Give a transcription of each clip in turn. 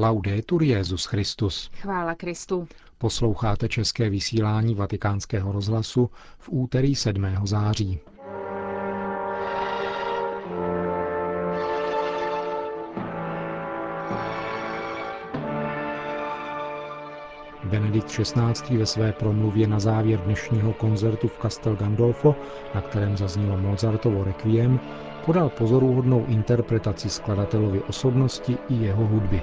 Laudetur Jezus Christus. Chvála Kristu. Posloucháte české vysílání Vatikánského rozhlasu v úterý 7. září. Benedikt XVI. ve své promluvě na závěr dnešního koncertu v Castel Gandolfo, na kterém zaznělo Mozartovo requiem, podal pozoruhodnou interpretaci skladatelovy osobnosti i jeho hudby.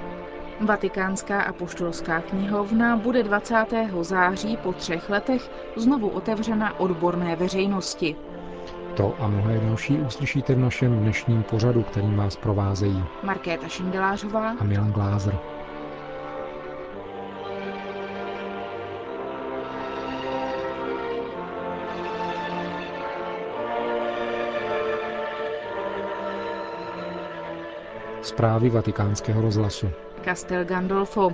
Vatikánská apoštolská knihovna bude 20. září po třech letech znovu otevřena odborné veřejnosti. To a mnohé další uslyšíte v našem dnešním pořadu, kterým vás provázejí Markéta Šindelářová a Milan Glázer. Zprávy vatikánského rozhlasu. Castel Gandolfo.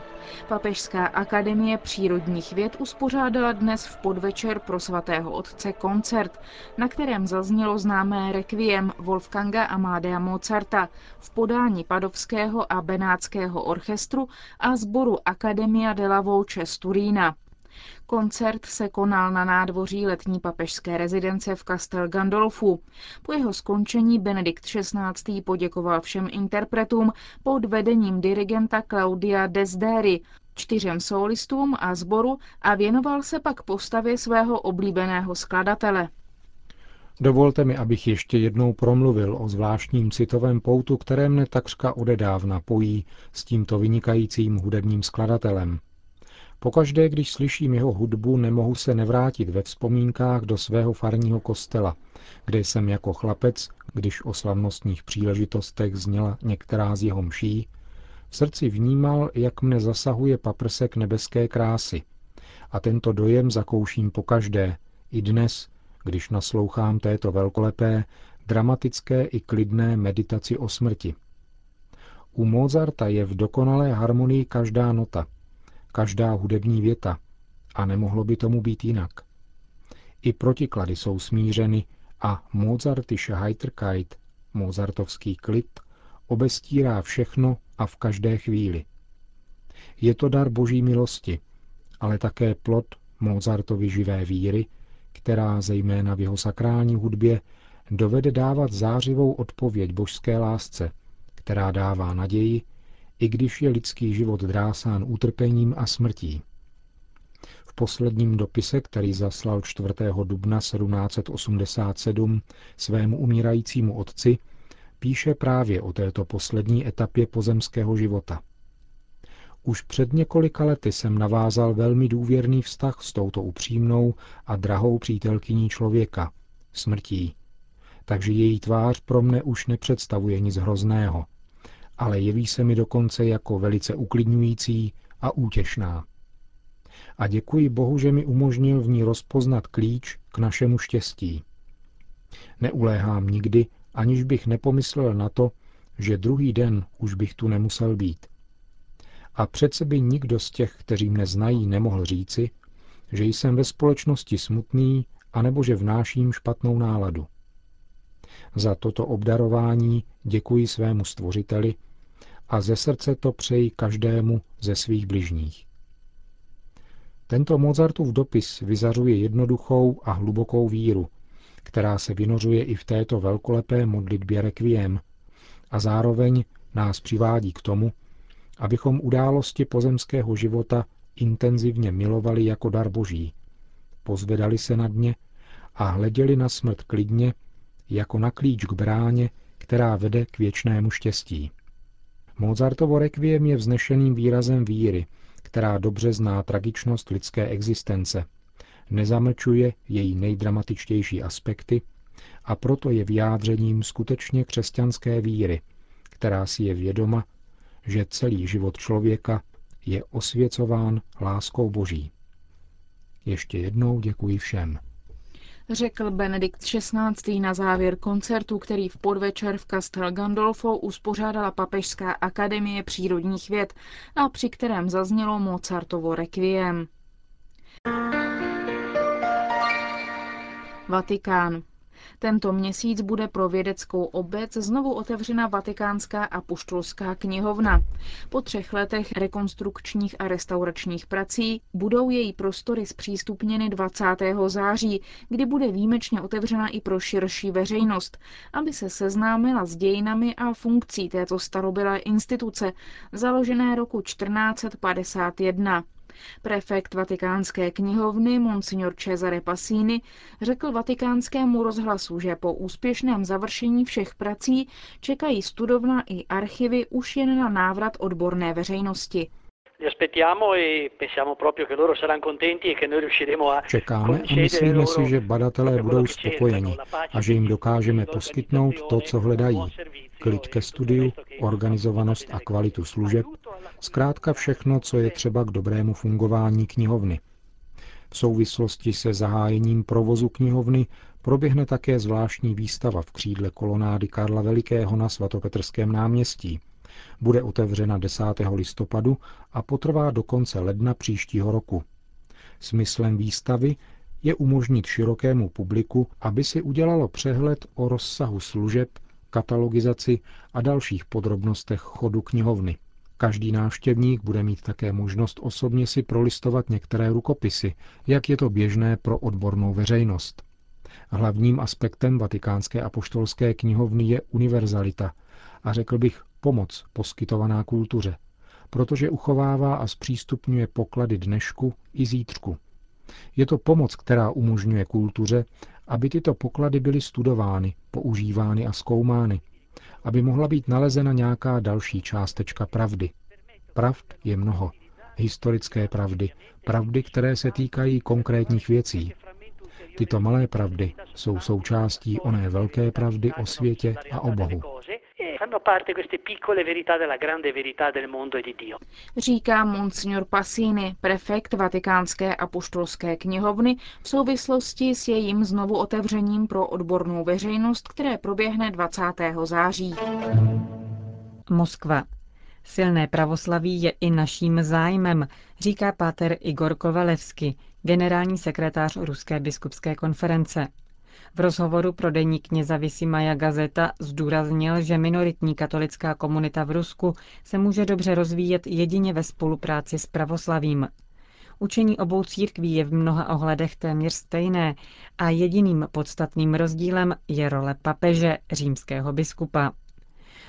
Papežská akademie přírodních věd uspořádala dnes v podvečer pro svatého otce koncert, na kterém zaznělo známé requiem Wolfganga Amadea Mozarta v podání Padovského a Benátského orchestru a sboru Academia della Voce z Turína. Koncert se konal na nádvoří letní papežské rezidence v Castel Gandolfu. Po jeho skončení Benedikt XVI. poděkoval všem interpretům pod vedením dirigenta Claudia Desderi, čtyřem solistům a sboru a věnoval se pak postavě svého oblíbeného skladatele. Dovolte mi, abych ještě jednou promluvil o zvláštním citovém poutu, které mne takřka odedávna pojí s tímto vynikajícím hudebním skladatelem – Pokaždé, když slyším jeho hudbu, nemohu se nevrátit ve vzpomínkách do svého farního kostela, kde jsem jako chlapec, když o slavnostních příležitostech zněla některá z jeho mší, v srdci vnímal, jak mne zasahuje paprsek nebeské krásy. A tento dojem zakouším pokaždé, i dnes, když naslouchám této velkolepé, dramatické i klidné meditaci o smrti. U Mozarta je v dokonalé harmonii každá nota – každá hudební věta a nemohlo by tomu být jinak. I protiklady jsou smířeny a Mozartische Heiterkeit, Mozartovský klid, obestírá všechno a v každé chvíli. Je to dar boží milosti, ale také plod Mozartovy živé víry, která zejména v jeho sakrální hudbě dovede dávat zářivou odpověď božské lásce, která dává naději i když je lidský život drásán utrpením a smrtí. V posledním dopise, který zaslal 4. dubna 1787 svému umírajícímu otci, píše právě o této poslední etapě pozemského života. Už před několika lety jsem navázal velmi důvěrný vztah s touto upřímnou a drahou přítelkyní člověka, smrtí. Takže její tvář pro mne už nepředstavuje nic hrozného, ale jeví se mi dokonce jako velice uklidňující a útěšná. A děkuji Bohu, že mi umožnil v ní rozpoznat klíč k našemu štěstí. Neuléhám nikdy, aniž bych nepomyslel na to, že druhý den už bych tu nemusel být. A přece by nikdo z těch, kteří mne znají, nemohl říci, že jsem ve společnosti smutný, anebo že vnáším špatnou náladu. Za toto obdarování děkuji svému stvořiteli a ze srdce to přeji každému ze svých bližních. Tento Mozartův dopis vyzařuje jednoduchou a hlubokou víru, která se vynořuje i v této velkolepé modlitbě Requiem a zároveň nás přivádí k tomu, abychom události pozemského života intenzivně milovali jako dar boží, pozvedali se nad ně a hleděli na smrt klidně jako na klíč k bráně, která vede k věčnému štěstí. Mozartovo rekviem je vznešeným výrazem víry, která dobře zná tragičnost lidské existence, nezamlčuje její nejdramatičtější aspekty a proto je vyjádřením skutečně křesťanské víry, která si je vědoma, že celý život člověka je osvěcován láskou Boží. Ještě jednou děkuji všem řekl Benedikt XVI. na závěr koncertu, který v podvečer v Castel Gandolfo uspořádala Papežská akademie přírodních věd a při kterém zaznělo Mozartovo requiem. Vatikán. Tento měsíc bude pro vědeckou obec znovu otevřena Vatikánská a poštolská knihovna. Po třech letech rekonstrukčních a restauračních prací budou její prostory zpřístupněny 20. září, kdy bude výjimečně otevřena i pro širší veřejnost, aby se seznámila s dějinami a funkcí této starobylé instituce, založené roku 1451. Prefekt vatikánské knihovny Monsignor Cesare Passini řekl vatikánskému rozhlasu, že po úspěšném završení všech prací čekají studovna i archivy už jen na návrat odborné veřejnosti. E e Čekáme a myslíme si, že badatelé budou spokojeni a že jim dokážeme poskytnout to, co hledají. Klid ke studiu, organizovanost a kvalitu služeb, zkrátka všechno, co je třeba k dobrému fungování knihovny. V souvislosti se zahájením provozu knihovny proběhne také zvláštní výstava v křídle kolonády Karla Velikého na svatopetrském náměstí – bude otevřena 10. listopadu a potrvá do konce ledna příštího roku. Smyslem výstavy je umožnit širokému publiku, aby si udělalo přehled o rozsahu služeb, katalogizaci a dalších podrobnostech chodu knihovny. Každý návštěvník bude mít také možnost osobně si prolistovat některé rukopisy, jak je to běžné pro odbornou veřejnost. Hlavním aspektem vatikánské apoštolské knihovny je univerzalita a řekl bych pomoc poskytovaná kultuře, protože uchovává a zpřístupňuje poklady dnešku i zítřku. Je to pomoc, která umožňuje kultuře, aby tyto poklady byly studovány, používány a zkoumány, aby mohla být nalezena nějaká další částečka pravdy. Pravd je mnoho. Historické pravdy, pravdy, které se týkají konkrétních věcí. Tyto malé pravdy jsou součástí oné velké pravdy o světě a o Bohu. Říká Monsignor Passini, prefekt Vatikánské apoštolské knihovny v souvislosti s jejím znovu otevřením pro odbornou veřejnost, které proběhne 20. září. Moskva. Silné pravoslaví je i naším zájmem, říká páter Igor Kovalevsky, generální sekretář Ruské biskupské konference. V rozhovoru pro deník Maja Gazeta zdůraznil, že minoritní katolická komunita v Rusku se může dobře rozvíjet jedině ve spolupráci s pravoslavím. Učení obou církví je v mnoha ohledech téměř stejné a jediným podstatným rozdílem je role papeže, římského biskupa.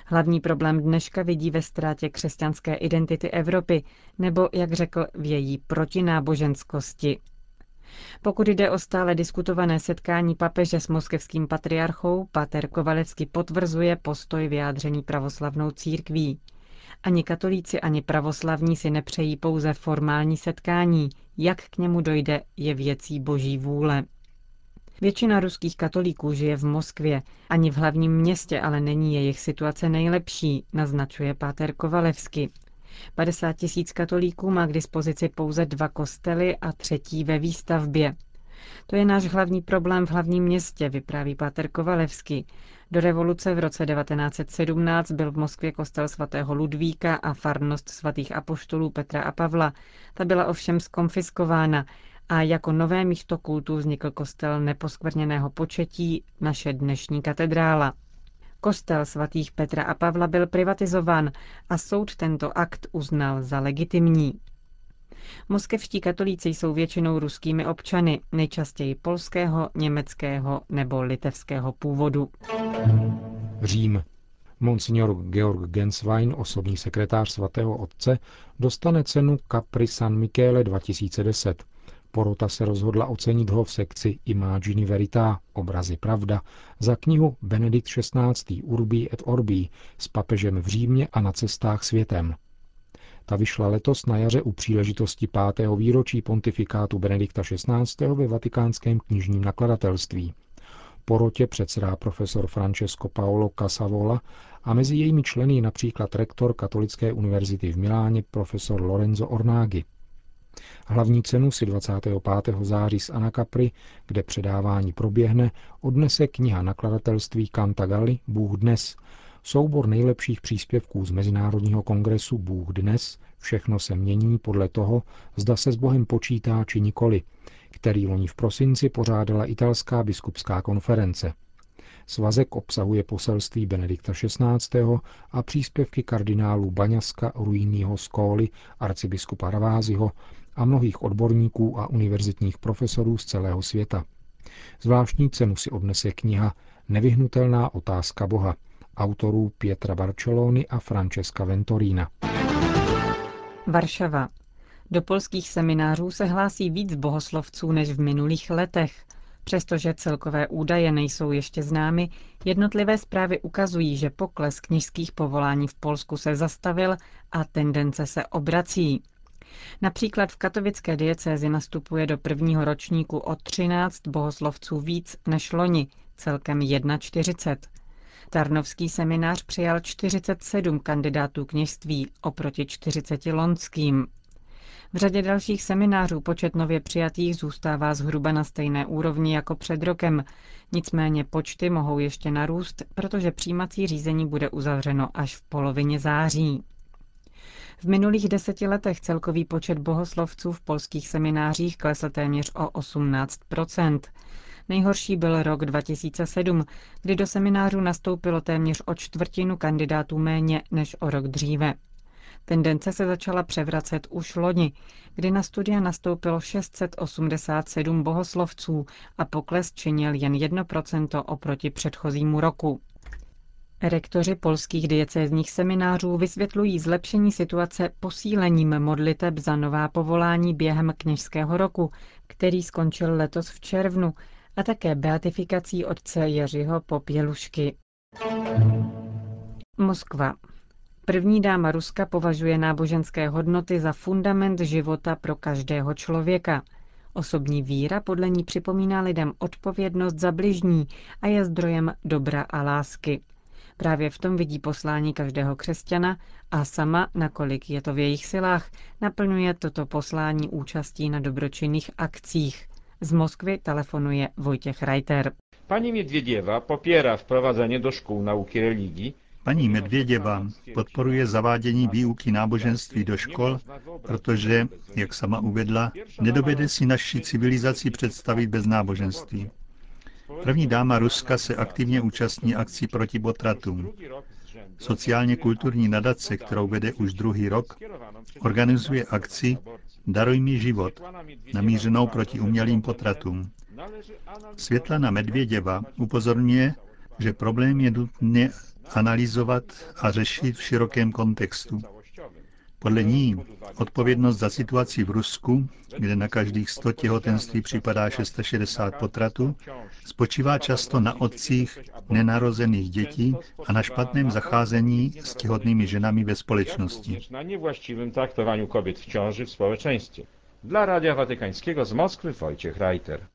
Hlavní problém dneška vidí ve ztrátě křesťanské identity Evropy, nebo, jak řekl, v její protináboženskosti. Pokud jde o stále diskutované setkání papeže s moskevským patriarchou, pater Kovalevsky potvrzuje postoj vyjádřený pravoslavnou církví. Ani katolíci, ani pravoslavní si nepřejí pouze formální setkání. Jak k němu dojde, je věcí boží vůle. Většina ruských katolíků žije v Moskvě, ani v hlavním městě ale není jejich situace nejlepší, naznačuje Páter Kovalevsky. 50 tisíc katolíků má k dispozici pouze dva kostely a třetí ve výstavbě. To je náš hlavní problém v hlavním městě, vypráví Páter Kovalevský. Do revoluce v roce 1917 byl v Moskvě kostel svatého Ludvíka a farnost svatých apoštolů Petra a Pavla. Ta byla ovšem skonfiskována a jako nové místo kultu vznikl kostel neposkvrněného početí, naše dnešní katedrála. Kostel svatých Petra a Pavla byl privatizován a soud tento akt uznal za legitimní. Moskevští katolíci jsou většinou ruskými občany, nejčastěji polského, německého nebo litevského původu. Řím. Monsignor Georg Genswein, osobní sekretář svatého otce, dostane cenu Capri San Michele 2010 Porota se rozhodla ocenit ho v sekci Imagini Verita, obrazy pravda, za knihu Benedikt XVI. Urbi et Orbi s papežem v Římě a na cestách světem. Ta vyšla letos na jaře u příležitosti pátého výročí pontifikátu Benedikta XVI. ve vatikánském knižním nakladatelství. Porotě předsedá profesor Francesco Paolo Casavola a mezi jejími členy například rektor Katolické univerzity v Miláně profesor Lorenzo Ornágy. Hlavní cenu si 25. září z Anakapry, kde předávání proběhne, odnese kniha nakladatelství Kantagali Bůh dnes, soubor nejlepších příspěvků z Mezinárodního kongresu Bůh dnes, všechno se mění podle toho, zda se s Bohem počítá či nikoli, který loni v prosinci pořádala italská biskupská konference. Svazek obsahuje poselství Benedikta XVI. a příspěvky kardinálů Baňaska, Ruiního Skóly, arcibiskupa Raváziho a mnohých odborníků a univerzitních profesorů z celého světa. Zvláštní cenu si odnese kniha Nevyhnutelná otázka Boha autorů Pietra Barcelony a Francesca Ventorina. Varšava. Do polských seminářů se hlásí víc bohoslovců než v minulých letech. Přestože celkové údaje nejsou ještě známy, jednotlivé zprávy ukazují, že pokles knižských povolání v Polsku se zastavil a tendence se obrací. Například v katovické diecézi nastupuje do prvního ročníku o 13 bohoslovců víc než loni, celkem 41. Tarnovský seminář přijal 47 kandidátů kněžství oproti 40 lonským. V řadě dalších seminářů počet nově přijatých zůstává zhruba na stejné úrovni jako před rokem, nicméně počty mohou ještě narůst, protože přijímací řízení bude uzavřeno až v polovině září. V minulých deseti letech celkový počet bohoslovců v polských seminářích klesl téměř o 18% Nejhorší byl rok 2007, kdy do seminářů nastoupilo téměř o čtvrtinu kandidátů méně než o rok dříve. Tendence se začala převracet už loni, kdy na studia nastoupilo 687 bohoslovců a pokles činil jen 1% oproti předchozímu roku. Rektoři polských diecézních seminářů vysvětlují zlepšení situace posílením modliteb za nová povolání během kněžského roku, který skončil letos v červnu, a také beatifikací otce Jiřího Popělušky. Moskva. První dáma Ruska považuje náboženské hodnoty za fundament života pro každého člověka. Osobní víra podle ní připomíná lidem odpovědnost za bližní a je zdrojem dobra a lásky. Právě v tom vidí poslání každého křesťana a sama, nakolik je to v jejich silách, naplňuje toto poslání účastí na dobročinných akcích. Z Moskvy telefonuje Vojtěch Reiter. Paní Medvěděva popírá vprovadzení do škol nauky religii, Paní Medvěděva podporuje zavádění výuky náboženství do škol, protože, jak sama uvedla, nedovede si naši civilizaci představit bez náboženství. První dáma Ruska se aktivně účastní akcí proti potratům. Sociálně kulturní nadace, kterou vede už druhý rok, organizuje akci Daruj mi život, namířenou proti umělým potratům. Světlana Medvěděva upozorňuje, že problém je nutně analyzovat a řešit v širokém kontextu. Podle ní odpovědnost za situaci v Rusku, kde na každých 100 těhotenství připadá 660 potratů, spočívá často na otcích nenarozených dětí a na špatném zacházení s těhotnými ženami ve společnosti. Dla Radia Watykańskiego z Moskwy Wojciech Reiter.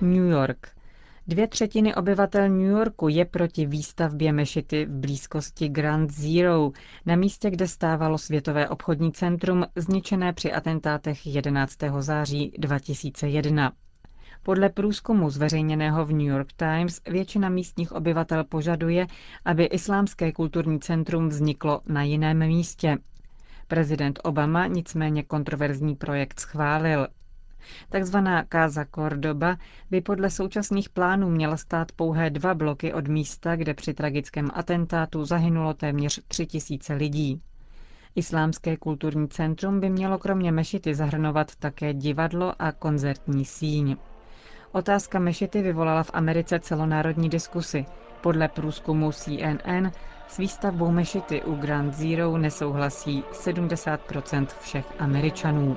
New York. Dvě třetiny obyvatel New Yorku je proti výstavbě mešity v blízkosti Grand Zero, na místě, kde stávalo Světové obchodní centrum, zničené při atentátech 11. září 2001. Podle průzkumu zveřejněného v New York Times většina místních obyvatel požaduje, aby islámské kulturní centrum vzniklo na jiném místě. Prezident Obama nicméně kontroverzní projekt schválil. Takzvaná Casa Cordoba by podle současných plánů měla stát pouhé dva bloky od místa, kde při tragickém atentátu zahynulo téměř tři tisíce lidí. Islámské kulturní centrum by mělo kromě mešity zahrnovat také divadlo a koncertní síň. Otázka mešity vyvolala v Americe celonárodní diskusy. Podle průzkumu CNN s výstavbou mešity u Grand Zero nesouhlasí 70% všech Američanů.